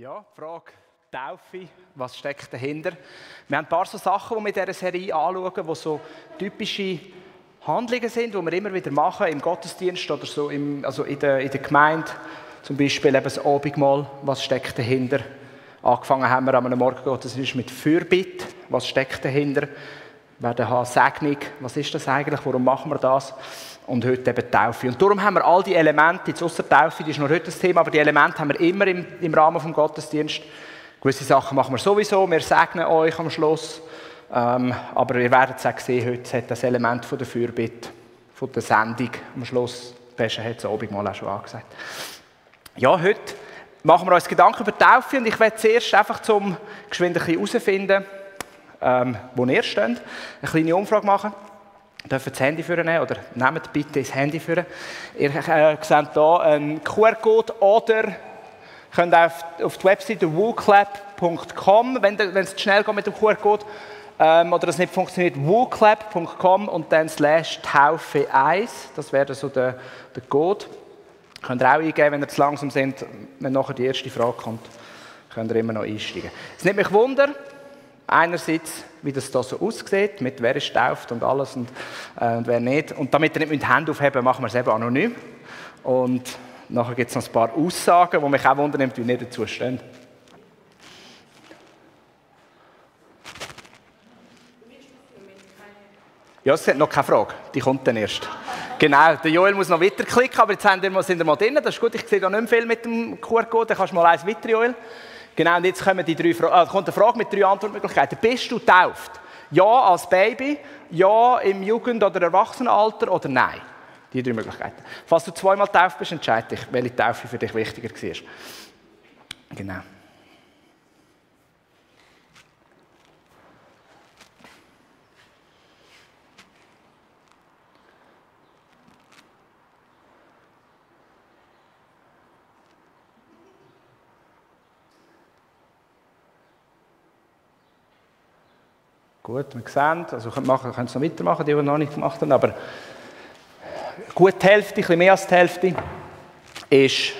Ja, die Frage Taufe, was steckt dahinter? Wir haben ein paar so Sachen, die wir in dieser Serie anschauen, die so typische Handlungen sind, die wir immer wieder machen im Gottesdienst oder so im, also in, der, in der Gemeinde. Zum Beispiel eben das Abendmahl, was steckt dahinter? Angefangen haben wir am Morgengottesdienst mit Fürbitte, was steckt dahinter? Werden haben Segnung, was ist das eigentlich, warum machen wir das? Und heute eben Taufe. Und darum haben wir all die Elemente, jetzt ausser Taufe, das ist noch heute das Thema, aber die Elemente haben wir immer im, im Rahmen des Gottesdienstes. Gewisse Sachen machen wir sowieso, wir segnen euch am Schluss. Ähm, aber ihr werdet es auch sehen, heute hat das Element von der Fürbitte, von der Sendung am Schluss, Pesche hat es Abend mal auch schon angesagt. Ja, heute machen wir uns Gedanken über Taufe und ich werde zuerst einfach zum geschwind herausfinden, ähm, wo ihr steht, eine kleine Umfrage machen dürfen das Handy führen oder nehmt bitte das Handy führen. Ihr äh, seht hier einen QR-Code oder könnt auf, auf die Webseite wooclap.com, wenn es schnell geht mit dem QR-Code ähm, oder das nicht funktioniert, wooclap.com und dann slash Taufe 1, das wäre so der, der Code. Könnt ihr auch eingeben, wenn ihr zu langsam sind, wenn nachher die erste Frage kommt, könnt ihr immer noch einsteigen. Es nimmt mich Wunder, Einerseits, wie das da so aussieht, mit wer ist tauft und alles und, äh, und wer nicht. Und damit ihr nicht mit den Händen aufheben, machen wir es eben anonym. Und nachher gibt es noch ein paar Aussagen, die mich auch wundern, wie nicht dazu stehen. Ja, es hat noch keine Frage. Die kommt dann erst. Genau, der Joel muss noch weiterklicken, aber jetzt sind wir mal drin. Das ist gut, ich sehe da nicht mehr viel mit dem QR-Code. Dann kannst du mal eins weiter, Joel. Genau, und jetzt kommen die drei Fra äh, kommt eine Frage mit drei Antwortmöglichkeiten. Bist du tauft? Ja als Baby, ja im Jugend- oder Erwachsenenalter oder nein? Die drei Möglichkeiten. Falls du zweimal tauft bist, entscheide dich, welche Taufe für dich wichtiger war. Genau. Gut, wir sehen, also können machen, es noch weitermachen, die, die noch nicht gemacht haben, aber gut die Hälfte, ein bisschen mehr als die Hälfte, ist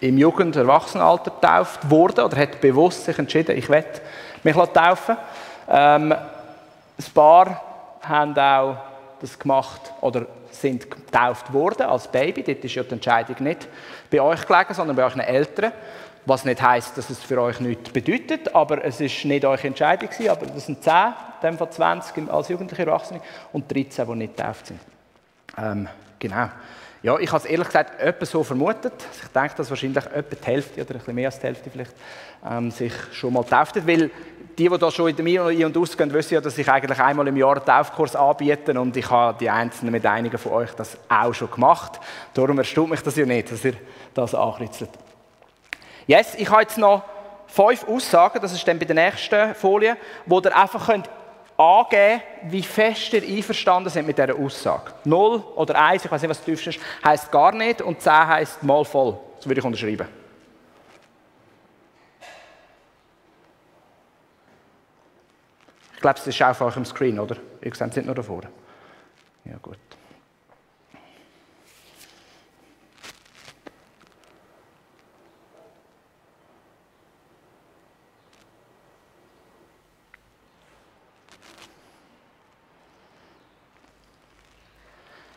im Jugend- und Erwachsenenalter getauft worden oder hat bewusst sich entschieden, ich werde mich taufen ähm, Ein paar haben auch das gemacht oder sind getauft worden als Baby. Dort ist ja die Entscheidung nicht bei euch gelegen, sondern bei euren Eltern. Was nicht heißt, dass es für euch nichts bedeutet, aber es ist nicht eure Entscheidung gewesen. Aber das sind 10, dann von 20 als Jugendliche Erwachsene und 13, die nicht getauft sind. Ähm, genau. Ja, ich habe es ehrlich gesagt etwa so vermutet. Ich denke, dass wahrscheinlich etwa die Hälfte oder ein bisschen mehr als die Hälfte vielleicht ähm, sich schon mal tauft. Weil die, die da schon in Mir und ausgehen, wissen ja, dass ich eigentlich einmal im Jahr einen Taufkurs anbiete und ich habe die Einzelnen mit einigen von euch das auch schon gemacht. Darum erstaunt mich das ja nicht, dass ihr das ankritzelt. Yes, ich habe jetzt noch fünf Aussagen, das ist dann bei der nächsten Folie, wo ihr einfach könnt angeben wie fest ihr einverstanden sind mit dieser Aussage. Null oder eins, ich weiß nicht, was das tiefste ist, heisst gar nicht und zehn heisst mal voll. Das würde ich unterschreiben. Ich glaube, es ist auch auf eurem Screen, oder? Ihr seht es nicht nur davor. Ja, gut.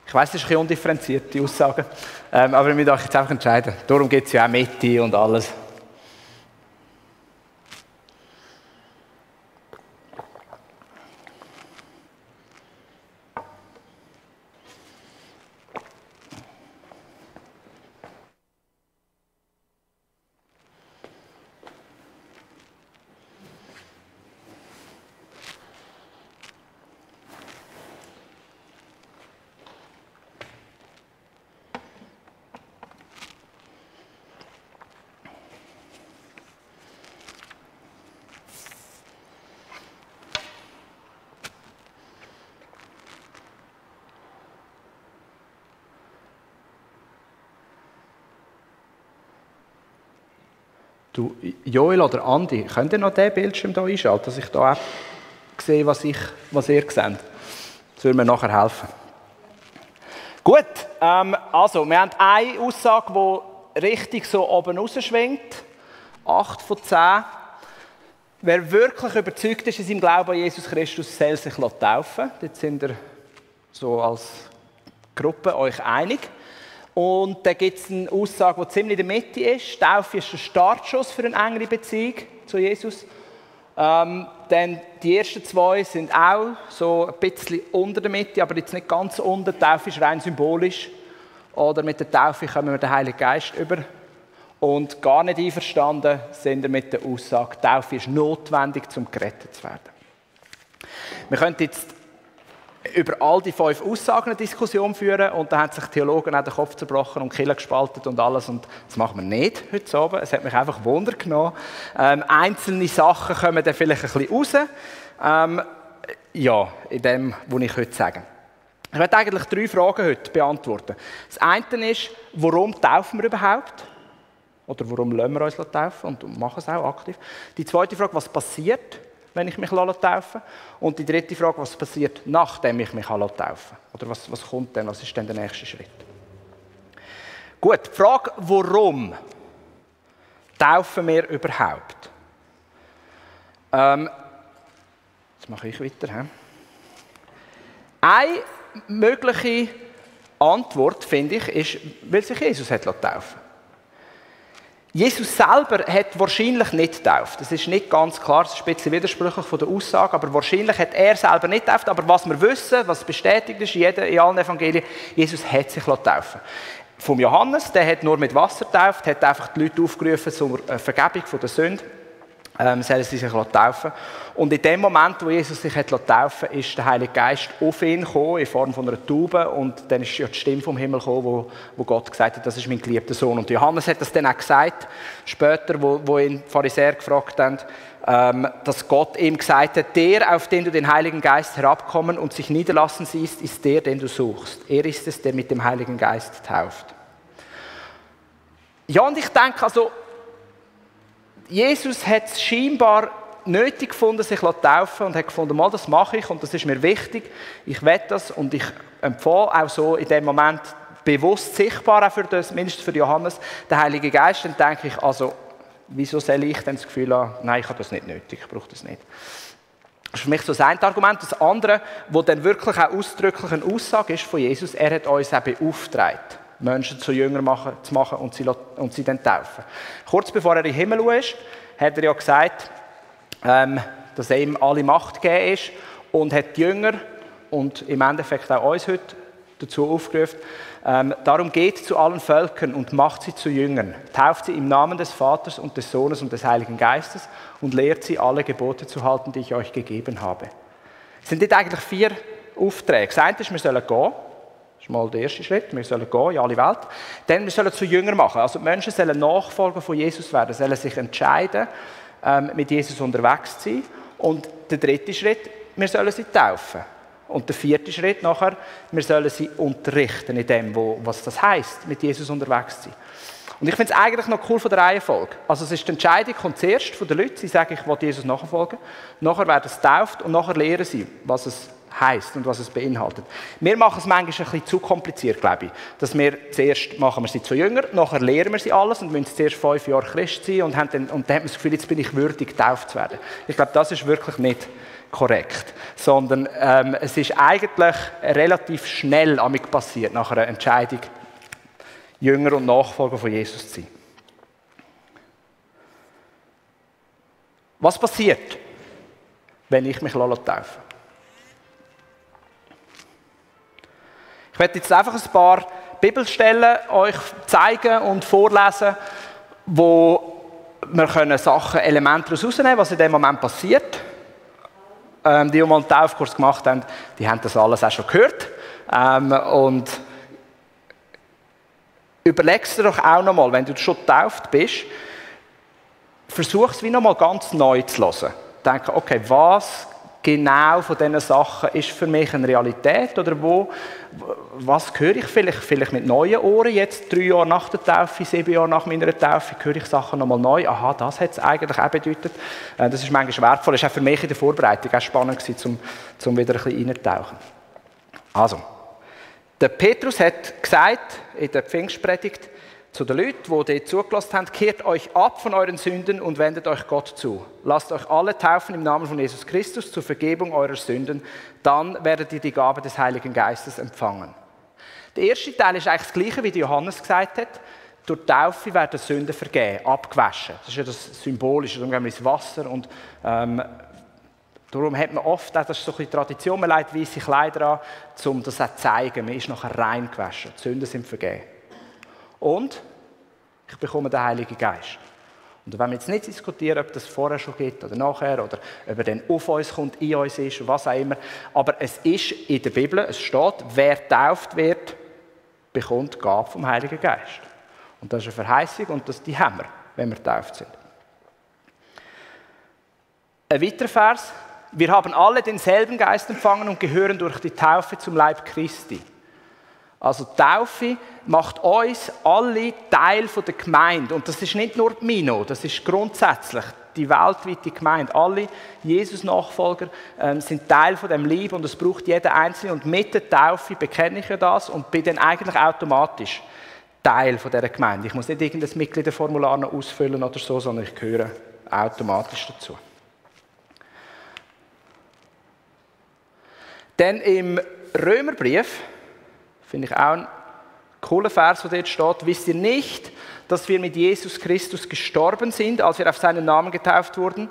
Ich weiß, das ist ein bisschen undifferenziert, die Aussagen. Ähm, aber wir müssen euch jetzt einfach entscheiden. Darum geht es ja auch Mitte und alles. Du, Joel oder Andi, könnt ihr noch diesen Bildschirm hier einschalten, dass ich da auch sehe, was, ich, was ihr seht? Das würde mir nachher helfen. Gut, ähm, also, wir haben eine Aussage, die richtig so oben rausschwingt. 8 von 10. Wer wirklich überzeugt ist in seinem Glauben an Jesus Christus, soll sich taufen. Dort sind wir so als Gruppe euch einig. Und da gibt es eine Aussage, die ziemlich in der Mitte ist. Taufe ist der Startschuss für eine engere Beziehung zu Jesus. Ähm, dann die ersten zwei sind auch so ein bisschen unter der Mitte, aber jetzt nicht ganz unter. Taufe ist rein symbolisch. Oder mit der Taufe kommen wir den Heiligen Geist über. Und gar nicht einverstanden sind wir mit der Aussage, Taufe ist notwendig, um gerettet zu werden. Wir können jetzt über all die fünf Aussagen eine Diskussion führen und da haben sich Theologen auch den Kopf zerbrochen und Killer gespalten und alles und das machen wir nicht heute Abend. Es hat mich einfach Wunder genommen. Ähm, einzelne Sachen kommen dann vielleicht ein bisschen raus. Ähm, ja, in dem, was ich heute sagen. Ich werde eigentlich drei Fragen heute beantworten. Das eine ist, warum taufen wir überhaupt? Oder warum lassen wir uns taufen und machen es auch aktiv? Die zweite Frage, was passiert, wenn ich mich taufen Und die dritte Frage, was passiert, nachdem ich mich taufen Oder was, was kommt denn, was ist denn der nächste Schritt? Gut, die Frage, warum taufen wir überhaupt? Ähm, jetzt mache ich weiter. He? Eine mögliche Antwort, finde ich, ist, weil sich Jesus hat taufen Jesus selber hat wahrscheinlich nicht getauft. Das ist nicht ganz klar, das ist ein bisschen widersprüchlich von der Aussage, aber wahrscheinlich hat er selber nicht getauft. Aber was wir wissen, was bestätigt ist in, allen Evangelien, Jesus hat sich taufen Vom Johannes, der hat nur mit Wasser getauft, hat einfach die Leute aufgerufen zur Vergebung der Sünde ähm, sollen sie sich taufen Und in dem Moment, wo Jesus sich hat taufen ist der Heilige Geist auf ihn gekommen, in Form von einer Taube. Und dann ist ja die Stimme vom Himmel gekommen, wo, wo Gott gesagt hat, das ist mein geliebter Sohn. Und Johannes hat das dann auch gesagt, später, wo, wo ihn die Pharisäer gefragt haben, ähm, dass Gott ihm gesagt hat, der, auf den du den Heiligen Geist herabkommen und sich niederlassen siehst, ist der, den du suchst. Er ist es, der mit dem Heiligen Geist tauft. Ja, und ich denke, also, Jesus hat es scheinbar nötig gefunden, sich zu taufen und hat gefunden, mal, das mache ich und das ist mir wichtig. Ich will das und ich empfehle auch so in dem Moment bewusst sichtbar, auch für das, mindestens für Johannes, der Heilige Geist. Dann denke ich, also, wieso soll ich dann das Gefühl haben, nein, ich habe das nicht nötig, ich brauche das nicht. Das ist für mich so das eine Argument. Das andere, wo dann wirklich auch ausdrücklich eine Aussage ist von Jesus, er hat uns auch beauftragt. Menschen zu Jünger machen, zu machen und sie, und sie dann taufen. Kurz bevor er in den Himmel ist, hat er ja gesagt, ähm, dass ihm alle Macht gegeben ist und hat die Jünger und im Endeffekt auch uns heute dazu aufgerufen, ähm, darum geht zu allen Völkern und macht sie zu Jüngern, tauft sie im Namen des Vaters und des Sohnes und des Heiligen Geistes und lehrt sie alle Gebote zu halten, die ich euch gegeben habe. Es sind jetzt eigentlich vier Aufträge. Das eine ist, wir sollen gehen, ist mal der erste Schritt. Wir sollen gehen in alle Welt. Dann wir sollen zu Jünger machen. Also die Menschen sollen Nachfolger von Jesus werden, sollen sich entscheiden, ähm, mit Jesus unterwegs zu sein. Und der dritte Schritt, wir sollen sie taufen. Und der vierte Schritt nachher, wir sollen sie unterrichten in dem, was das heißt, mit Jesus unterwegs zu sein. Und ich finde es eigentlich noch cool von der Reihenfolge. Also es ist die Entscheidung kommt zuerst von den Leuten, sie sagen, ich will Jesus nachfolgen. Nachher werden sie tauft und nachher lehren sie, was es heißt und was es beinhaltet. Wir machen es manchmal ein bisschen zu kompliziert, glaube ich. Dass wir zuerst machen wir sie zu jünger, nachher lehren wir sie alles und müssen zuerst fünf Jahre Christ sein und, haben dann, und dann hat man das Gefühl, jetzt bin ich würdig, getauft zu werden. Ich glaube, das ist wirklich nicht korrekt, sondern ähm, es ist eigentlich relativ schnell passiert, nach einer Entscheidung, Jünger und Nachfolger von Jesus zu sein. Was passiert, wenn ich mich taufe? Ich werde jetzt einfach ein paar Bibelstellen euch zeigen und vorlesen, wo wir können Sachen, Elemente daraus rausnehmen, was in dem Moment passiert. Ähm, die, die mal einen Taufkurs gemacht haben, die haben das alles auch schon gehört. Ähm, und überlegst du doch auch nochmal, wenn du schon getauft bist, versuch es wie nochmal ganz neu zu hören. Denke, okay, was genau von diesen Sachen ist für mich eine Realität oder wo, was höre ich vielleicht, vielleicht mit neuen Ohren jetzt, drei Jahre nach der Taufe, sieben Jahre nach meiner Taufe, höre ich Sachen nochmal neu, aha, das hat es eigentlich auch bedeutet. Äh, das ist manchmal wertvoll, das war auch für mich in der Vorbereitung auch spannend um, um wieder ein bisschen reinzutauchen. Also, der Petrus hat gesagt in der Pfingstpredigt, zu den Leuten, die dort zugelassen haben, kehrt euch ab von euren Sünden und wendet euch Gott zu. Lasst euch alle taufen im Namen von Jesus Christus zur Vergebung eurer Sünden, dann werdet ihr die Gabe des Heiligen Geistes empfangen. Der erste Teil ist eigentlich das Gleiche, wie Johannes gesagt hat. Durch Taufe werden Sünden vergeben, abgewaschen. Das ist ja das Symbolische. Darum gehen wir ins Wasser und ähm, darum hat man oft, das ist so eine Tradition, man legt weiße Kleider an, um das auch zu zeigen. Man ist nachher rein gewaschen. Die Sünden sind vergeben. Und ich bekomme den Heiligen Geist. Und wenn wir jetzt nicht diskutieren, ob das vorher schon gibt oder nachher, oder ob er dann auf uns kommt, in uns ist, was auch immer, aber es ist in der Bibel, es steht, wer tauft wird, bekommt Gabe vom Heiligen Geist. Und das ist eine Verheißung und das die haben wir, wenn wir getauft sind. Ein weiterer Vers. Wir haben alle denselben Geist empfangen und gehören durch die Taufe zum Leib Christi. Also Taufe macht uns alle Teil der Gemeinde. Und das ist nicht nur Mino, das ist grundsätzlich die weltweite Gemeinde. Alle Jesus-Nachfolger ähm, sind Teil von dem Lieb und es braucht jeder Einzelne. Und mit der Taufe bekenne ich ja das und bin dann eigentlich automatisch Teil von dieser Gemeinde. Ich muss nicht irgendein Mitgliederformular noch ausfüllen oder so, sondern ich gehöre automatisch dazu. Dann im Römerbrief Finde ich auch ein cooler Vers, der dort steht. Wisst ihr nicht, dass wir mit Jesus Christus gestorben sind, als wir auf seinen Namen getauft wurden?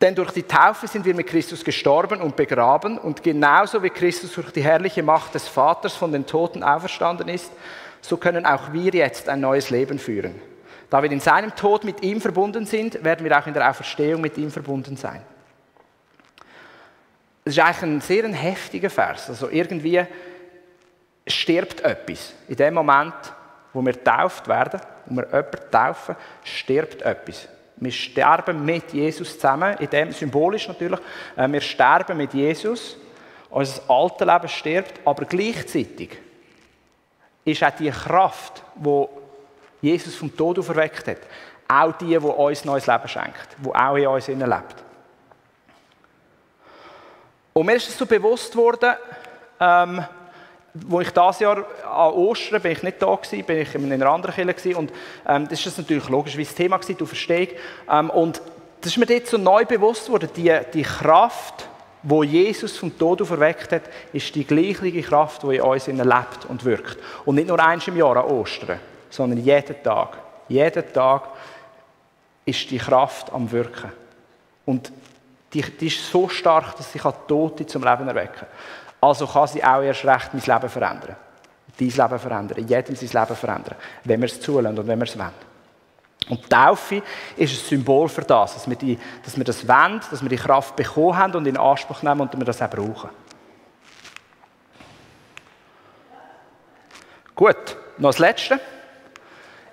Denn durch die Taufe sind wir mit Christus gestorben und begraben und genauso wie Christus durch die herrliche Macht des Vaters von den Toten auferstanden ist, so können auch wir jetzt ein neues Leben führen. Da wir in seinem Tod mit ihm verbunden sind, werden wir auch in der Auferstehung mit ihm verbunden sein. Das ist eigentlich ein sehr heftiger Vers. Also irgendwie stirbt etwas. In dem Moment, wo wir getauft werden, wo wir jemanden taufen, stirbt etwas. Wir sterben mit Jesus zusammen, in dem symbolisch natürlich. Äh, wir sterben mit Jesus. Unser altes Leben stirbt, aber gleichzeitig ist auch die Kraft, die Jesus vom Tod auferweckt hat, auch die, die uns neues Leben schenkt, die auch in uns lebt. Und mir ist es so bewusst worden, ähm, wo ich dieses Jahr an Ostern bin ich nicht da gewesen, bin ich in einer anderen Kirche gewesen und ähm, das ist natürlich logisch, wie das Thema war, du verstehst. Ähm, und das ist mir dort so neu bewusst worden, die, die Kraft, wo Jesus vom Tod auferweckt hat, ist die gleiche Kraft, die in uns lebt und wirkt. Und nicht nur eins im Jahr an Ostern, sondern jeden Tag. Jeden Tag ist die Kraft am Wirken. Und die, die ist so stark, dass sie Tote zum Leben erwecken kann. Also kann sie auch erst recht mein Leben verändern. Dein Leben verändern, jedem sein Leben verändern, wenn wir es zulassen und wenn wir es wollen. Und die Taufe ist ein Symbol für das, dass wir, die, dass wir das wollen, dass wir die Kraft bekommen haben und in Anspruch nehmen und dass wir das auch brauchen. Gut, noch das Letzte.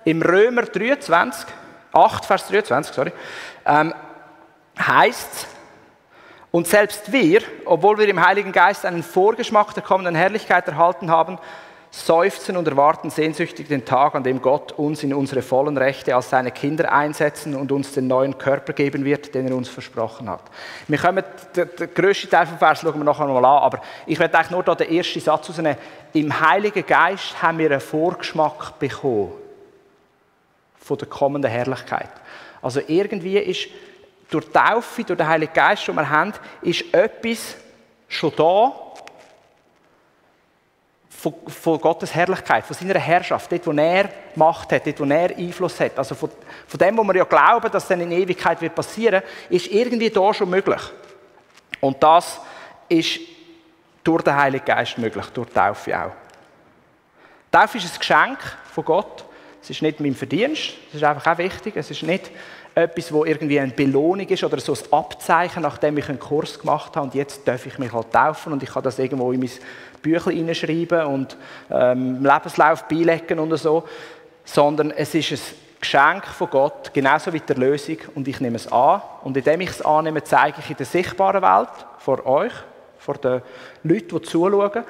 Im Römer 23, 8, Vers 23, sorry, ähm, heißt es, und selbst wir, obwohl wir im Heiligen Geist einen Vorgeschmack der kommenden Herrlichkeit erhalten haben, seufzen und erwarten sehnsüchtig den Tag, an dem Gott uns in unsere vollen Rechte als seine Kinder einsetzen und uns den neuen Körper geben wird, den er uns versprochen hat. Wir kommen, den, den grössten Teil vom Vers schauen wir nachher mal an, aber ich werde eigentlich nur da den ersten Satz rausnehmen. Im Heiligen Geist haben wir einen Vorgeschmack bekommen von der kommenden Herrlichkeit. Also irgendwie ist durch die Taufe, durch den Heiligen Geist, den wir haben, ist etwas schon da von, von, Gottes Herrlichkeit, von seiner Herrschaft, dort, wo er Macht hat, dort, wo er Einfluss hat. Also von, von dem, wo wir ja glauben, dass dann in Ewigkeit wird passieren, ist irgendwie da schon möglich. Und das ist durch den Heiligen Geist möglich, durch die Taufe auch. Die Taufe ist ein Geschenk von Gott. Es ist nicht mein Verdienst, das ist einfach auch wichtig. Es ist nicht etwas, wo irgendwie eine Belohnung ist oder so ein Abzeichen, nachdem ich einen Kurs gemacht habe und jetzt darf ich mich halt taufen und ich kann das irgendwo in mein Büchlein hineinschreiben und ähm, Lebenslauf beilegen und so, sondern es ist ein Geschenk von Gott, genauso wie die Lösung und ich nehme es an. Und indem ich es annehme, zeige ich in der sichtbaren Welt vor euch, vor den Leuten, die zuschauen,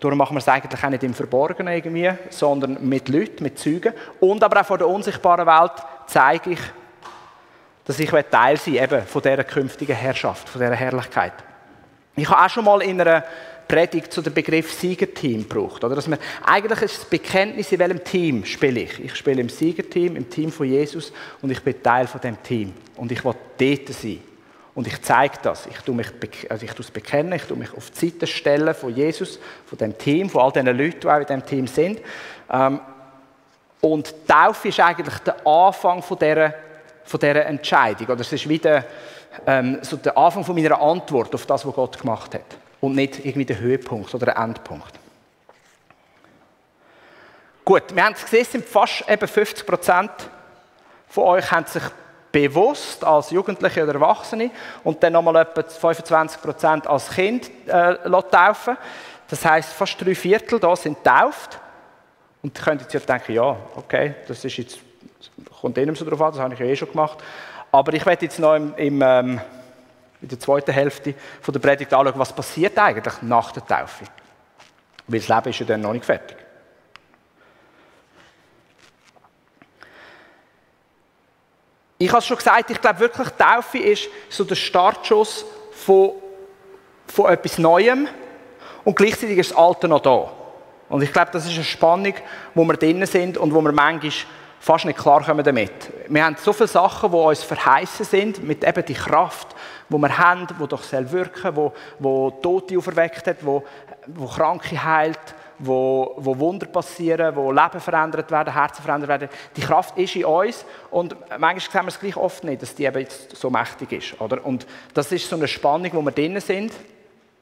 Darum machen wir es eigentlich auch nicht im Verborgenen irgendwie, sondern mit Leuten, mit Zeugen. Und aber auch vor der unsichtbaren Welt zeige ich, dass ich Teil sein eben von dieser künftigen Herrschaft, von dieser Herrlichkeit. Ich habe auch schon mal in einer Predigt zu dem Begriff Siegerteam braucht. Oder dass man, eigentlich ist das Bekenntnis, in welchem Team spiele ich. Ich spiele im Siegerteam, im Team von Jesus und ich bin Teil von dem Team. Und ich will dort sein. Und ich zeige das. Ich tue, mich, also ich tue es bekennen, ich tue mich auf die Seite stellen von Jesus, von dem Team, von all den Leuten, die auch in diesem Team sind. Ähm, und Taufe ist eigentlich der Anfang von dieser, von dieser Entscheidung. Oder es ist wieder ähm, so der Anfang von meiner Antwort auf das, was Gott gemacht hat. Und nicht irgendwie der Höhepunkt oder der Endpunkt. Gut, wir haben es gesehen, es sind fast eben 50 Prozent von euch haben sich bewusst als Jugendliche oder Erwachsene und dann nochmal etwa 25 Prozent als Kind äh, taufen. Das heißt, fast drei Viertel da sind tauft. Und ihr könnt jetzt denken, ja, okay, das ist jetzt, kommt eh nicht so drauf an, das habe ich ja eh schon gemacht. Aber ich werde jetzt noch im, im, ähm, in der zweiten Hälfte von der Predigt anschauen, was passiert eigentlich nach der Taufe. Weil das Leben ist ja dann noch nicht fertig. Ich habe es schon gesagt, ich glaube wirklich, Taufe ist so der Startschuss von, von etwas Neuem und gleichzeitig ist das Alte noch da. Und ich glaube, das ist eine Spannung, wo wir drinnen sind und wo wir manchmal fast nicht klarkommen damit. Wir haben so viele Sachen, die uns verheißen sind, mit eben die Kraft, die wir haben, die doch soll wirken, wo, wo Tote auferweckt hat, wo, wo Kranke heilt, wo, wo Wunder passieren, wo Leben verändert werden, Herzen verändert werden. Die Kraft ist in uns und manchmal sehen wir es gleich oft nicht, dass die eben jetzt so mächtig ist. Oder? Und das ist so eine Spannung, wo wir drinnen sind.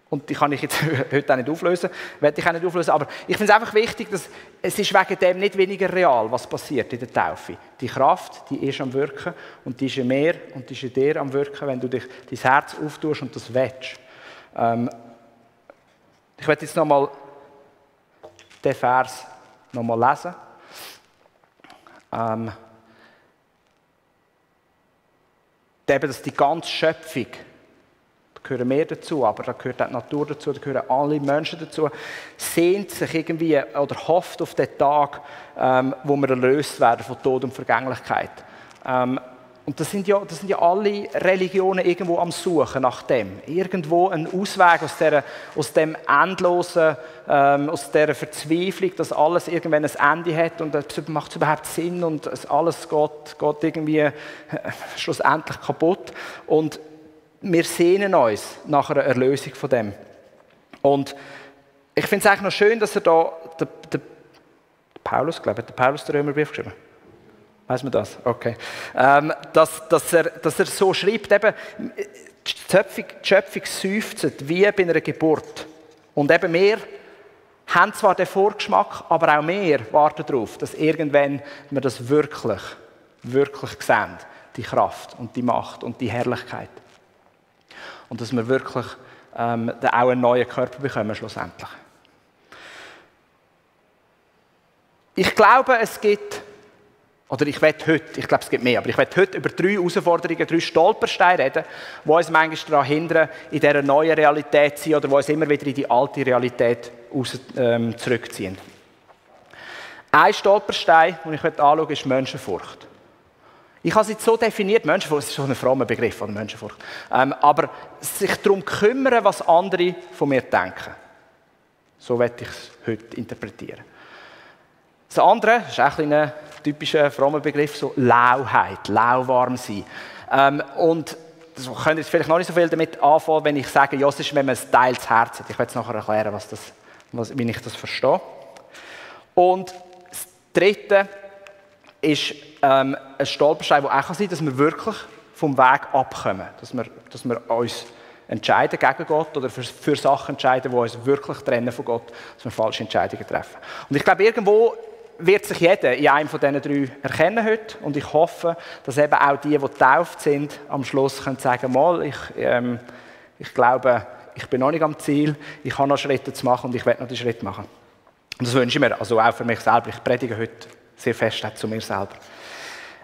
Und die kann ich jetzt heute auch nicht auflösen, werde ich auch nicht auflösen. Aber ich finde es einfach wichtig, dass es ist wegen dem nicht weniger real, was passiert in der Taufe. Die Kraft, die ist am Wirken und die ist in mir und die ist in dir am Wirken, wenn du dich dein Herz auftust und das willst. Ähm, ich werde jetzt nochmal den Vers nochmal lesen. Ähm, eben, dass die ganze Schöpfung gehören wir dazu, aber da gehört auch die Natur dazu, da gehören alle Menschen dazu, sehnt sich irgendwie oder hofft auf den Tag, ähm, wo wir erlöst werden von Tod und Vergänglichkeit. Ähm, und das sind, ja, das sind ja alle Religionen irgendwo am Suchen nach dem. Irgendwo ein Ausweg aus, der, aus dem Endlosen, ähm, aus der Verzweiflung, dass alles irgendwann ein Ende hat und es macht überhaupt Sinn und alles geht, geht irgendwie äh, schlussendlich kaputt. Und wir sehnen uns nach einer Erlösung von dem. Und ich finde es eigentlich noch schön, dass er da, der, der Paulus, glaube ich, der Paulus den Römerbrief geschrieben Weiß man das? Okay. Ähm, dass, dass, er, dass er so schreibt, eben, die Schöpfung, die Schöpfung seufzt wie bei einer Geburt. Und eben wir haben zwar den Vorgeschmack, aber auch wir warten darauf, dass irgendwann wir das wirklich, wirklich sehen. Die Kraft und die Macht und die Herrlichkeit und dass wir wirklich ähm, auch einen neuen Körper bekommen schlussendlich. Ich glaube, es gibt, oder ich werde heute, ich glaube, es gibt mehr, aber ich werde heute über drei Herausforderungen, drei Stolpersteine reden, die uns manchmal daran hindern, in dieser neuen Realität zu sein oder die uns immer wieder in die alte Realität raus, ähm, zurückziehen. Ein Stolperstein, den ich heute anschaue, ist Menschenfurcht. Ich habe es jetzt so definiert, Menschenfurcht, ist so ein frommer Begriff von Menschenfurcht, ähm, aber sich darum kümmern, was andere von mir denken. So werde ich es heute interpretieren. Das andere ist auch ein typischer frommer Begriff, so Lauheit, lauwarm sein. Ähm, und das könnt ihr vielleicht noch nicht so viel damit anfangen, wenn ich sage, ja, es ist, wenn man ein Teil des Herzens hat. Ich werde es nachher erklären, was das, was, wie ich das verstehe. Und das Dritte ist ähm, ein Stolperstein, der auch sein kann, dass wir wirklich vom Weg abkommen. Dass wir, dass wir uns entscheiden gegen Gott oder für, für Sachen entscheiden, die uns wirklich trennen von Gott, dass wir falsche Entscheidungen treffen. Und ich glaube, irgendwo wird sich jeder in einem von diesen drei erkennen heute. Und ich hoffe, dass eben auch die, die getauft sind, am Schluss können sagen mal, ich, ähm, ich glaube, ich bin noch nicht am Ziel, ich habe noch Schritte zu machen und ich werde noch die Schritte machen. Und das wünsche ich mir, also auch für mich selber. Ich predige heute sehr fest zu mir selber.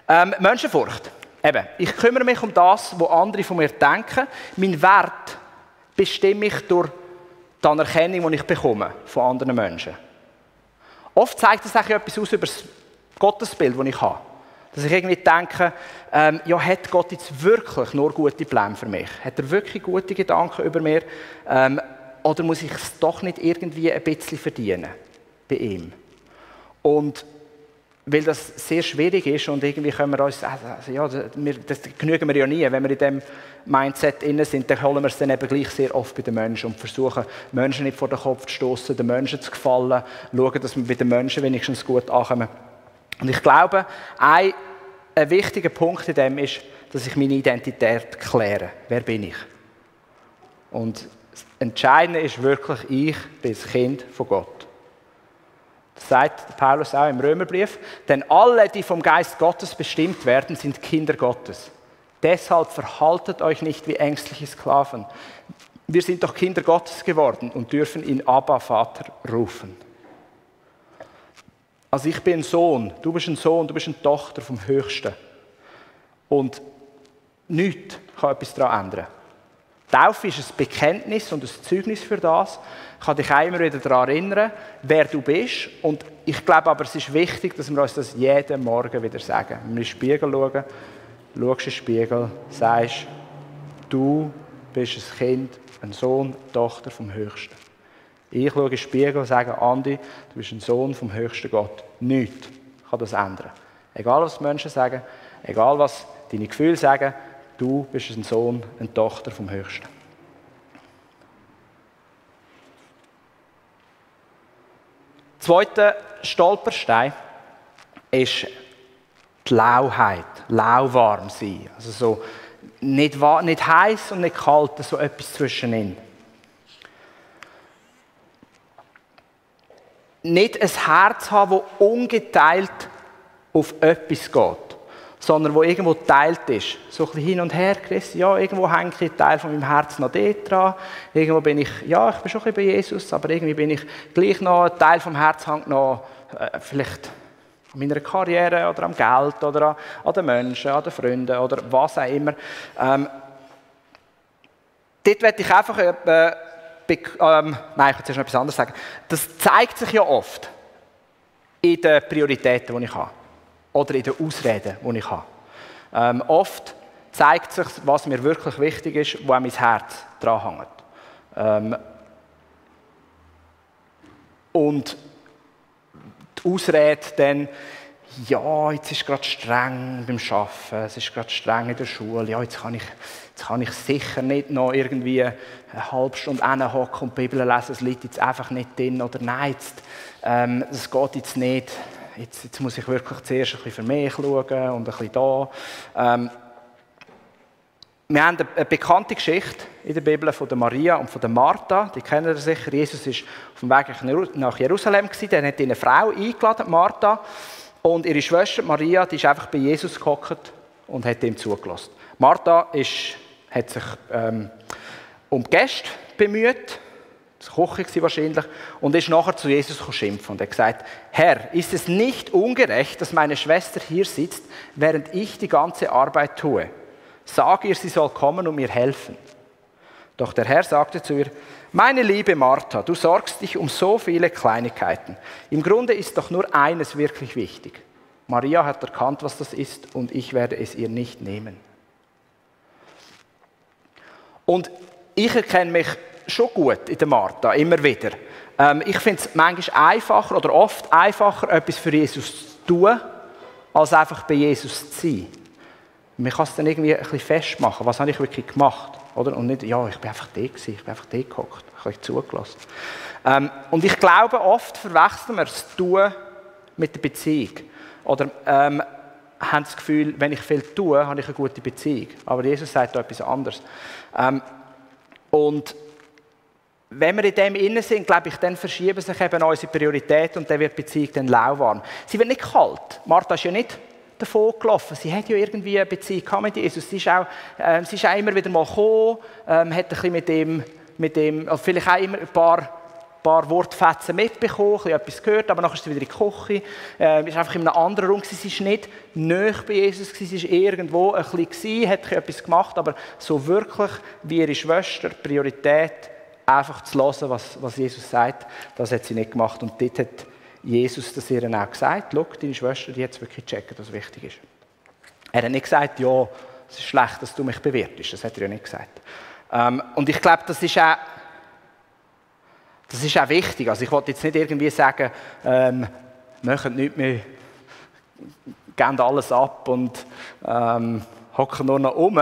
Ähm, Menschenfurcht. Eben, ich kümmere mich um das, was andere von mir denken. Mein Wert bestimme ich durch die Anerkennung, die ich bekomme von anderen Menschen. Oft zeigt das etwas aus über das Gottesbild, das ich habe. Dass ich irgendwie denke, ähm, ja, hat Gott jetzt wirklich nur gute Pläne für mich? Hat er wirklich gute Gedanken über mir? Ähm, oder muss ich es doch nicht irgendwie ein bisschen verdienen bei ihm? Und weil das sehr schwierig ist und irgendwie können wir uns, also, ja, das genügen wir ja nie, wenn wir in dem Mindset inne sind, dann holen wir es dann eben gleich sehr oft bei den Menschen und versuchen, Menschen nicht vor den Kopf zu stoßen, den Menschen zu gefallen, schauen, dass wir bei den Menschen wenigstens gut ankommen. Und ich glaube, ein, ein wichtiger Punkt in dem ist, dass ich meine Identität kläre. Wer bin ich? Und das Entscheidende ist wirklich, ich bin das Kind von Gott. Sagt Paulus auch im Römerbrief. Denn alle, die vom Geist Gottes bestimmt werden, sind Kinder Gottes. Deshalb verhaltet euch nicht wie ängstliche Sklaven. Wir sind doch Kinder Gottes geworden und dürfen ihn Abba Vater rufen. Also ich bin ein Sohn, du bist ein Sohn, du bist eine Tochter vom Höchsten. Und nichts kann etwas daran ändern. Taufe ist ein Bekenntnis und ein Zeugnis für das. Ich kann dich immer wieder daran erinnern, wer du bist. Und ich glaube aber, es ist wichtig, dass wir uns das jeden Morgen wieder sagen. Wenn wir in den Spiegel schauen, schaust in den Spiegel, sagst, du bist ein Kind, ein Sohn, Tochter vom Höchsten. Ich schaue in den Spiegel und sage, Andi, du bist ein Sohn vom höchsten Gott. Nichts kann das ändern. Egal, was die Menschen sagen, egal, was deine Gefühle sagen, Du bist ein Sohn, eine Tochter vom Höchsten. Zweiter Stolperstein ist die Lauheit, lauwarm sein. Also so nicht, nicht heiß und nicht kalt, so etwas zwischenin. Nicht ein Herz haben, das ungeteilt auf etwas geht sondern wo irgendwo teilt ist. So ein bisschen hin und her gerissen. Ja, irgendwo hängt ein Teil von meinem Herz noch dort dran. Irgendwo bin ich, ja, ich bin schon ein bisschen bei Jesus, aber irgendwie bin ich gleich noch, ein Teil vom Herz hängt noch äh, vielleicht an meiner Karriere oder am Geld oder an, an, den Menschen, an den Freunden oder was auch immer. Ähm, dort werde ich einfach, äh, ähm, nein, ich will zuerst noch etwas anderes sagen. Das zeigt sich ja oft in den Prioritäten, die ich habe oder in den Ausreden, die ich habe. Ähm, oft zeigt sich, was mir wirklich wichtig ist, wo mein Herz dran hängt. Ähm, und die Ausrede dann, ja, jetzt ist es gerade streng beim Arbeiten, es ist gerade streng in der Schule, ja, jetzt kann ich, jetzt kann ich sicher nicht noch irgendwie eine halbe Stunde hinhocken und die Bibel lesen, es liegt jetzt einfach nicht drin, oder nein, jetzt, ähm, das geht jetzt nicht, jetzt, jetzt muss ich wirklich zuerst ein bisschen für mich schauen und ein bisschen da. Ähm, wir haben eine bekannte Geschichte in der Bibel von der Maria und von der Martha. Die kennen ihr sicher. Jesus ist auf dem Weg nach Jerusalem gewesen. Dann hat eine Frau eingeladen, Martha. Und ihre Schwester Maria, die ist einfach bei Jesus gehockt und hat ihm zugelassen. Martha ist, hat sich ähm, um Gäste bemüht das Koche wahrscheinlich, und ist nachher zu Jesus schimpfen und er gesagt, Herr, ist es nicht ungerecht, dass meine Schwester hier sitzt, während ich die ganze Arbeit tue? Sag ihr, sie soll kommen und mir helfen. Doch der Herr sagte zu ihr, meine liebe Martha, du sorgst dich um so viele Kleinigkeiten. Im Grunde ist doch nur eines wirklich wichtig. Maria hat erkannt, was das ist, und ich werde es ihr nicht nehmen. Und ich erkenne mich schon gut in der Martha, immer wieder. Ähm, ich finde es manchmal einfacher oder oft einfacher, etwas für Jesus zu tun, als einfach bei Jesus zu sein. Man kann es dann irgendwie ein bisschen festmachen, was habe ich wirklich gemacht. Oder? Und nicht, ja, ich bin einfach da gewesen, ich bin einfach da gehockt, habe euch zugelassen. Ähm, und ich glaube, oft verwechseln wir das Tun mit der Beziehung. Oder ähm, haben das Gefühl, wenn ich viel tue, habe ich eine gute Beziehung. Aber Jesus sagt da etwas anderes. Ähm, und wenn wir in dem innen sind, glaube ich, dann verschieben sich eben unsere Prioritäten und dann wird die Beziehung dann lauwarm. Sie wird nicht kalt. Martha ist ja nicht davon gelaufen. Sie hat ja irgendwie eine Beziehung mit Jesus. Sie ist auch, äh, sie ist auch immer wieder mal gekommen, ähm, hat ein bisschen mit dem, mit dem also vielleicht auch immer ein paar, paar Wortfetzen mitbekommen, ein etwas gehört, aber nachher ist sie wieder in die Küche, äh, ist einfach in einem anderen Raum Sie ist nicht näher bei Jesus sie war irgendwo ein bisschen hat etwas gemacht, aber so wirklich wie ihre Schwester Priorität einfach zu hören, was, was Jesus sagt, das hat sie nicht gemacht. Und dort hat Jesus das ihr auch gesagt, schau, deine Schwester, die hat wirklich checken, was wichtig ist. Er hat nicht gesagt, ja, es ist schlecht, dass du mich bewirtest. Das hat er ja nicht gesagt. Ähm, und ich glaube, das ist auch Das ist auch wichtig. Also ich wollte jetzt nicht irgendwie sagen, ähm, machen nicht mehr, geben alles ab und ähm, hocken nur noch um.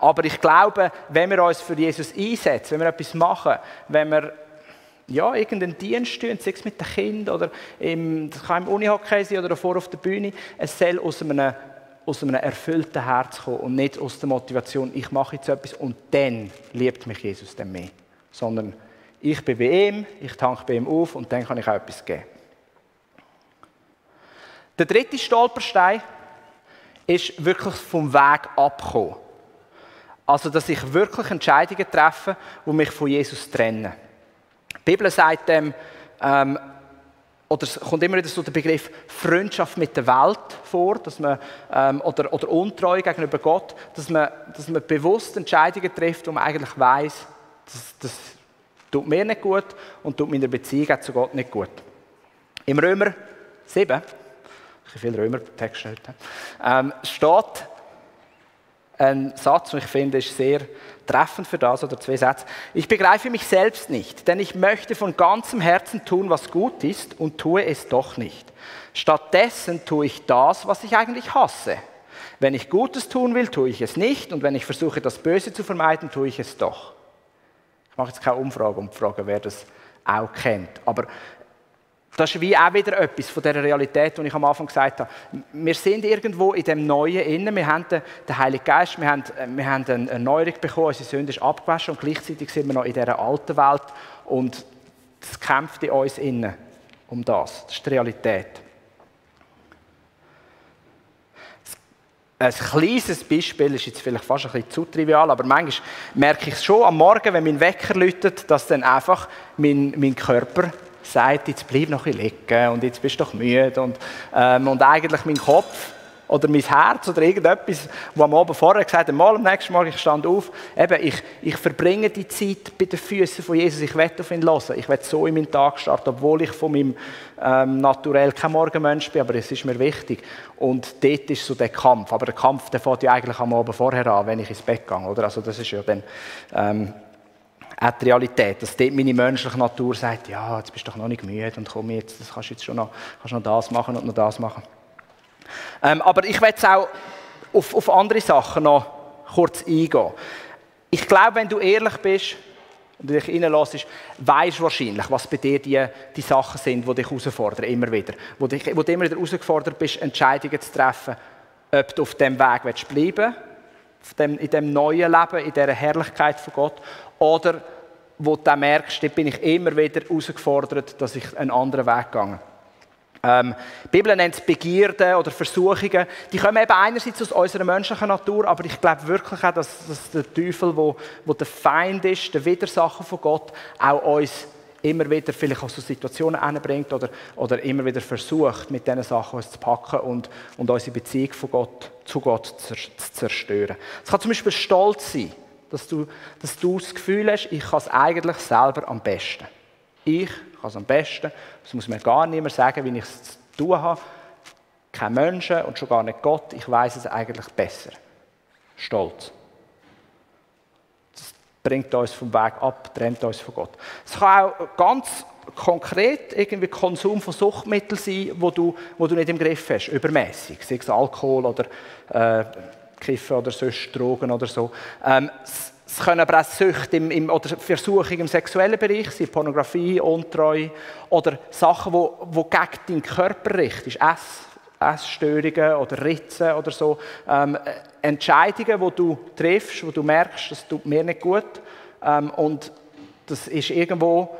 Aber ich glaube, wenn wir uns für Jesus einsetzen, wenn wir etwas machen, wenn wir ja, irgendeinen Dienst tun, sei es mit dem Kind oder im, das kann im Unihockey sein oder vor auf der Bühne, es soll aus einem, aus einem erfüllten Herz kommen und nicht aus der Motivation, ich mache jetzt etwas und dann liebt mich Jesus dann mehr. Sondern ich bin bei ihm, ich tanke bei ihm auf und dann kann ich auch etwas geben. Der dritte Stolperstein ist wirklich vom Weg abkommen. Also, dass ich wirklich Entscheidungen treffe, die mich von Jesus trennen. Die Bibel sagt dem, ähm, oder es kommt immer wieder so der Begriff Freundschaft mit der Welt vor, dass man, ähm, oder, oder Untreue gegenüber Gott, dass man, dass man bewusst Entscheidungen trifft, wo man eigentlich weiß, das, das tut mir nicht gut und tut meiner Beziehung zu Gott nicht gut. Im Römer 7 ich viele Römer-Texte heute, ähm, steht ein Satz, und ich finde, ist sehr treffend für das, oder zwei Sätze. Ich begreife mich selbst nicht, denn ich möchte von ganzem Herzen tun, was gut ist, und tue es doch nicht. Stattdessen tue ich das, was ich eigentlich hasse. Wenn ich Gutes tun will, tue ich es nicht, und wenn ich versuche, das Böse zu vermeiden, tue ich es doch. Ich mache jetzt keine Umfrage, um zu fragen, wer das auch kennt. Aber das ist wie auch wieder etwas von der Realität, die ich am Anfang gesagt habe. Wir sind irgendwo in dem Neuen innen. Wir haben den Heiligen Geist, wir haben, wir haben eine Erneuerung bekommen, unsere Sünde ist abgewaschen und gleichzeitig sind wir noch in dieser alten Welt und es kämpft in uns innen um das. Das ist die Realität. Ein kleines Beispiel ist jetzt vielleicht fast ein bisschen zu trivial, aber manchmal merke ich es schon am Morgen, wenn mein Wecker läutet, dass dann einfach mein, mein Körper sagt, jetzt bleib noch ein bisschen liegen und jetzt bist du doch müde. Und, ähm, und eigentlich mein Kopf oder mein Herz oder irgendetwas, wo am Abend vorher gesagt hat, mal am nächsten Morgen, ich stand auf, eben, ich, ich verbringe die Zeit bei den Füßen von Jesus, ich werde auf ihn hören, ich werde so in meinen Tag starten, obwohl ich von meinem ähm, Naturell kein Morgenmensch bin, aber es ist mir wichtig. Und dort ist so der Kampf, aber der Kampf, der fängt ja eigentlich am Abend vorher an, wenn ich ins Bett gehe, oder? Also das ist ja dann... Ähm, auch die Realität, dass dort meine menschliche Natur sagt, ja, jetzt bist du doch noch nicht müde und komm jetzt, das kannst du jetzt schon noch, kannst noch das machen und noch das machen. Ähm, aber ich will jetzt auch auf, auf andere Sachen noch kurz eingehen. Ich glaube, wenn du ehrlich bist und dich reinlässt, weißt du wahrscheinlich, was bei dir die, die Sachen sind, die dich herausfordern, immer wieder. Wo, dich, wo du immer wieder herausgefordert bist, Entscheidungen zu treffen, ob du auf diesem Weg bleiben willst, in diesem neuen Leben, in dieser Herrlichkeit von Gott, oder wo du merkst, da bin ich immer wieder herausgefordert, dass ich einen anderen Weg gehe. Ähm, die Bibel nennt es Begierden oder Versuchungen. Die kommen eben einerseits aus unserer menschlichen Natur, aber ich glaube wirklich auch, dass, dass der Teufel, wo, wo der Feind ist, der Widersacher von Gott, auch uns immer wieder vielleicht auch so Situationen anbringt oder, oder immer wieder versucht, mit diesen Sachen uns zu packen und, und unsere Beziehung von Gott, zu Gott zu zerstören. Es kann zum Beispiel Stolz sein dass du, dass du das Gefühl hast, ich kann es eigentlich selber am besten. Ich kann es am besten. Das muss mir gar niemand sagen, wie ich es zu tun habe. Kein Menschen und schon gar nicht Gott. Ich weiß es eigentlich besser. Stolz. Das bringt uns vom Weg ab, trennt uns von Gott. Es kann auch ganz konkret irgendwie Konsum von Suchtmitteln sein, wo du, wo du nicht im Griff hast, übermäßig, sei es Alkohol oder äh, Kiffen oder sonst Drogen oder so. Ähm, es können aber auch Süchte im, im, oder Versuchungen im sexuellen Bereich sein, Pornografie, Untreue oder Sachen, die wo, wo gegen deinen Körper richten, Ess, Essstörungen oder Ritzen oder so. Ähm, Entscheidungen, die du triffst, wo du merkst, das tut mir nicht gut ähm, und das ist irgendwo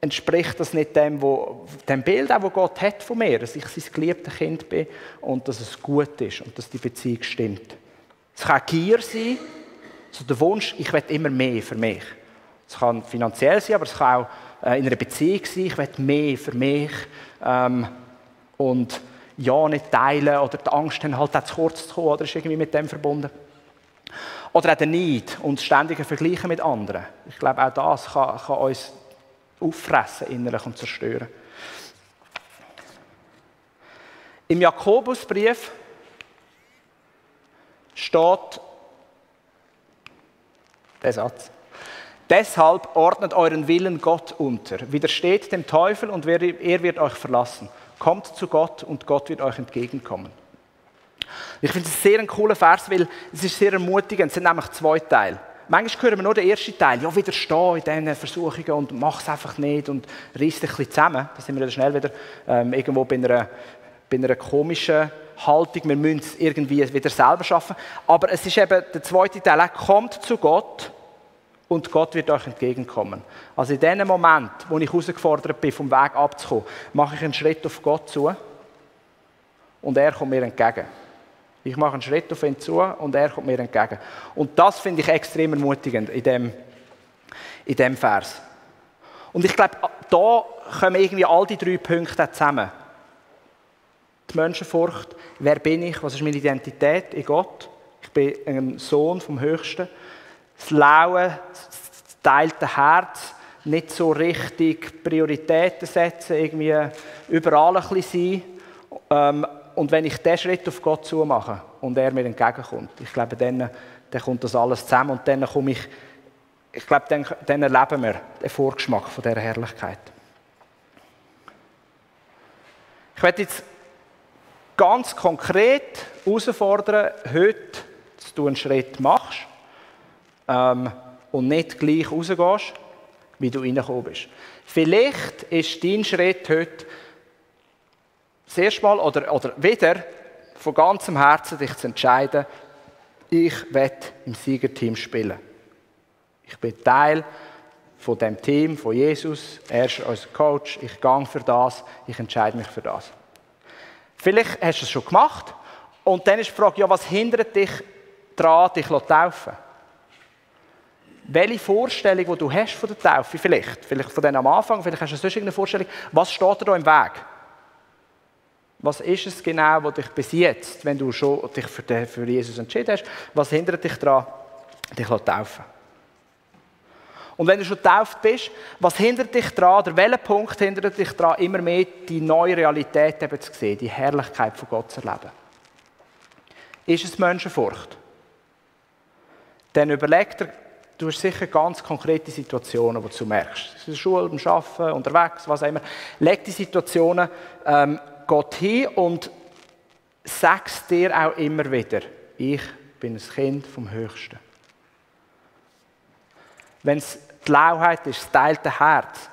entspricht das nicht dem, wo, dem Bild, das Gott hat von mir, dass ich sein geliebtes Kind bin und dass es gut ist und dass die Beziehung stimmt. Es kann Gier sein, so der Wunsch, ich will immer mehr für mich. Es kann finanziell sein, aber es kann auch äh, in einer Beziehung sein, ich will mehr für mich. Ähm, und ja, nicht teilen oder die Angst haben, halt auch zu kurz zu kommen, oder ist irgendwie mit dem verbunden. Oder auch der Neid und das ständige Vergleichen mit anderen. Ich glaube, auch das kann, kann uns auffressen innerlich und zerstören. Im Jakobusbrief steht der Satz. Deshalb ordnet euren Willen Gott unter. Widersteht dem Teufel und er wird euch verlassen. Kommt zu Gott und Gott wird euch entgegenkommen. Ich finde es sehr ein cooler Vers, weil es ist sehr ermutigend. Es sind nämlich zwei Teile. Manchmal hören wir nur den ersten Teil. Ja, widerstehen in diesen Versuchungen und mach es einfach nicht und reiss dich ein bisschen zusammen. Da sind wir dann schnell wieder ähm, irgendwo bei einer, bei einer komischen Haltung. Wir müssen es irgendwie wieder selber schaffen. Aber es ist eben der zweite Teil. Kommt zu Gott und Gott wird euch entgegenkommen. Also in dem Moment, wo ich herausgefordert bin, vom Weg abzukommen, mache ich einen Schritt auf Gott zu und er kommt mir entgegen. Ich mache einen Schritt auf ihn zu und er kommt mir entgegen. Und das finde ich extrem ermutigend in dem, in dem Vers. Und ich glaube, da kommen irgendwie all die drei Punkte zusammen. Die Menschenfurcht, wer bin ich, was ist meine Identität in Gott? Ich bin ein Sohn vom Höchsten. Das laue, das teilte Herz, nicht so richtig Prioritäten setzen, irgendwie überall ein bisschen sein. Ähm, und wenn ich diesen Schritt auf Gott zumache und er mir entgegenkommt, ich glaube, dann, dann kommt das alles zusammen und dann komme ich, ich glaube, dann, dann erleben wir den Vorgeschmack von dieser Herrlichkeit. Ich werde jetzt ganz konkret herausfordern, heute, dass du einen Schritt machst ähm, und nicht gleich rausgehst, wie du reingekommen bist. Vielleicht ist dein Schritt heute, das erste Mal oder, oder wieder von ganzem Herzen dich zu entscheiden, ich werde im Siegerteam spielen. Ich bin Teil von dem Team, von Jesus. Er ist unser Coach. Ich gehe für das. Ich entscheide mich für das. Vielleicht hast du es schon gemacht. Und dann ist die Frage, ja, was hindert dich daran, dich zu taufen? Welche Vorstellung, die du hast von der Taufe, vielleicht, vielleicht von denen am Anfang, vielleicht hast du sonst irgendeine Vorstellung, was steht da im Weg? Was ist es genau, was dich bis jetzt, wenn du schon dich für, für Jesus entschieden hast, was hindert dich daran, dich zu taufen? Und wenn du schon getauft bist, was hindert dich daran, oder welcher Punkt hindert dich daran, immer mehr die neue Realität eben zu sehen, die Herrlichkeit von Gott zu erleben? Ist es Menschenfurcht? Dann überleg dir, du hast sicher ganz konkrete Situationen, die du merkst. In der Schule, beim Arbeiten, unterwegs, was auch immer. Leg die Situationen ähm, Gott hin und sagst dir auch immer wieder, ich bin ein Kind vom Höchsten. Wenn es die Lauheit ist, das teilte Herz,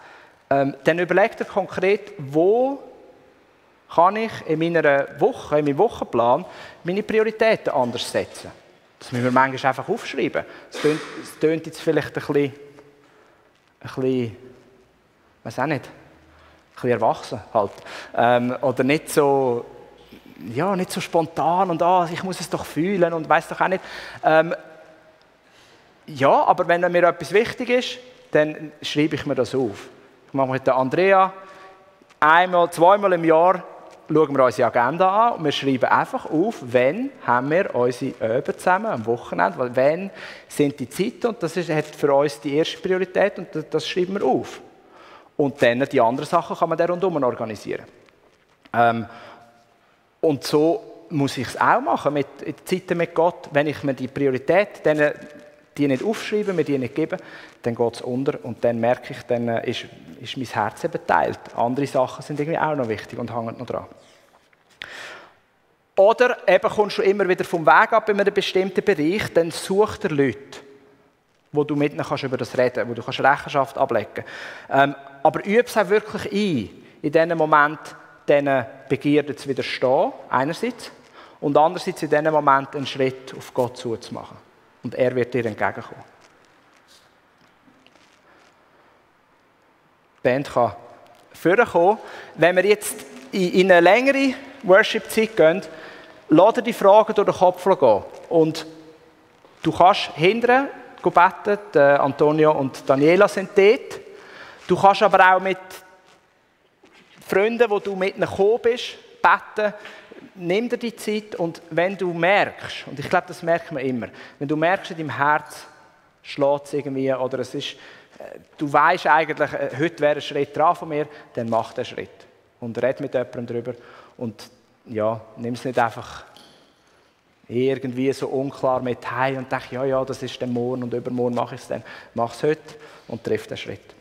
ähm, dann überleg dir konkret, wo kann ich in meiner Woche, in meinem Wochenplan meine Prioritäten anders setzen. Das müssen wir manchmal einfach aufschreiben. Es tönt jetzt vielleicht ein bisschen, ein bisschen, weiß auch nicht, ein bisschen erwachsen halt. Ähm, oder nicht so, ja, nicht so spontan und ah, ich muss es doch fühlen und weiß doch auch nicht. Ähm, ja, aber wenn mir etwas wichtig ist, dann schreibe ich mir das auf. Ich mache mit der Andrea einmal, zweimal im Jahr schauen wir unsere Agenda an und wir schreiben einfach auf, wann haben wir unsere Üben zusammen am Wochenende, wann sind die Zeiten und das ist, hat für uns die erste Priorität und das, schreiben wir auf. Und dann die anderen Sachen kann man dann rundherum organisieren. Ähm, und so muss ich es auch machen, mit Zeiten mit Gott. Wenn ich mir die Priorität, dann, die nicht aufschreibe, mir die nicht gebe, dann geht es unter und dann merke ich, dann äh, ist, ist mein Herz eben teilt. Andere Sachen sind irgendwie auch noch wichtig und hängen noch dran. Oder eben kommst du immer wieder vom Weg ab in einem bestimmten Bereich, dann such dir Leute, wo du mit ihnen kannst über das reden, wo du kannst Rechenschaft ablegen. Ähm, aber übe es auch wirklich ein, in diesem Moment diesen Begierden zu widerstehen, einerseits, und andererseits in diesem Moment einen Schritt auf Gott zuzumachen. Und er wird dir entgegenkommen. Die Band kann vorkommen. Wenn wir jetzt in eine längere Worship-Zeit gehen, lass dir die Fragen durch den Kopf gehen. Und du kannst hinterher beten, Antonio und Daniela sind dort. Du kannst aber auch mit Freunden, wo du mit ihnen gekommen bist, beten. Nimm dir die Zeit und wenn du merkst, und ich glaube, das merkt man immer, wenn du merkst, in deinem Herz schlägt es irgendwie oder es ist, äh, du weißt eigentlich, äh, heute wäre ein Schritt dran von mir, dann mach den Schritt und red mit jemandem darüber und ja, nimm es nicht einfach irgendwie so unklar mit heim und denke, ja, ja, das ist dann morgen und übermorgen mache ich es dann. Mach es heute und triff den Schritt.